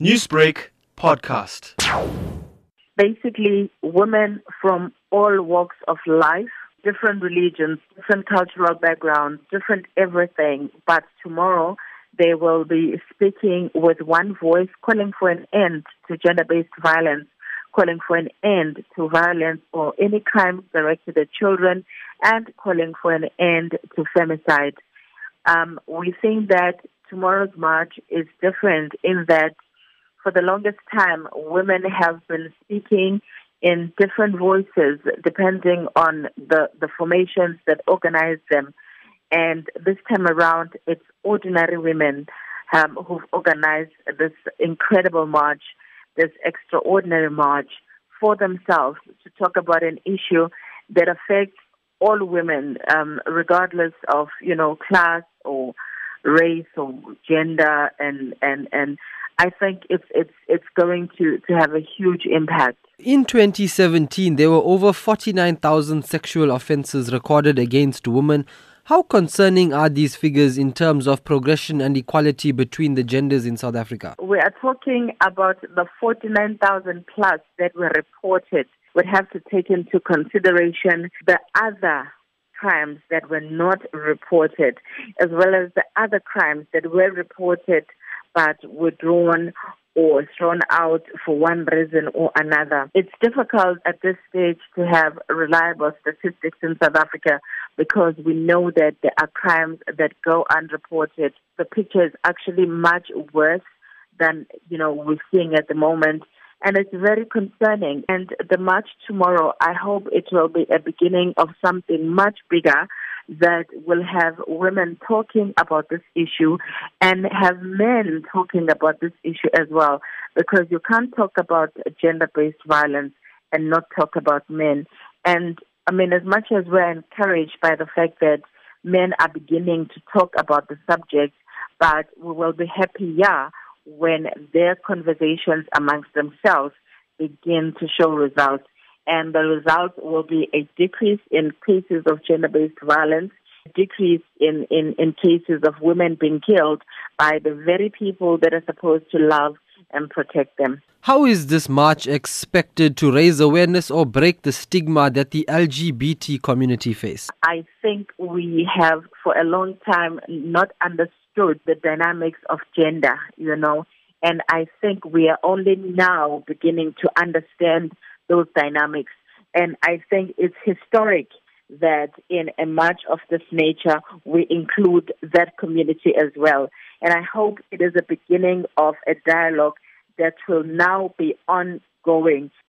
Newsbreak podcast. Basically, women from all walks of life, different religions, different cultural backgrounds, different everything, but tomorrow they will be speaking with one voice, calling for an end to gender based violence, calling for an end to violence or any crimes directed at children, and calling for an end to femicide. Um, we think that tomorrow's march is different in that for the longest time, women have been speaking in different voices depending on the, the formations that organize them. And this time around, it's ordinary women um, who've organized this incredible march, this extraordinary march for themselves to talk about an issue that affects all women, um, regardless of you know class or race or gender, and and and I think it's it's it's going to to have a huge impact. In 2017, there were over 49,000 sexual offences recorded against women. How concerning are these figures in terms of progression and equality between the genders in South Africa? We are talking about the 49,000 plus that were reported. Would have to take into consideration the other crimes that were not reported, as well as the other crimes that were reported but withdrawn or thrown out for one reason or another. It's difficult at this stage to have reliable statistics in South Africa because we know that there are crimes that go unreported. The picture is actually much worse than, you know, we're seeing at the moment. And it's very concerning. And the march tomorrow, I hope it will be a beginning of something much bigger that will have women talking about this issue and have men talking about this issue as well. Because you can't talk about gender based violence and not talk about men. And I mean, as much as we're encouraged by the fact that men are beginning to talk about the subject, but we will be happier when their conversations amongst themselves begin to show results and the result will be a decrease in cases of gender-based violence, a decrease in, in, in cases of women being killed by the very people that are supposed to love and protect them. How is this march expected to raise awareness or break the stigma that the LGBT community face? I think we have for a long time not understood the dynamics of gender, you know, and I think we are only now beginning to understand those dynamics. And I think it's historic that in a march of this nature, we include that community as well. And I hope it is a beginning of a dialogue that will now be ongoing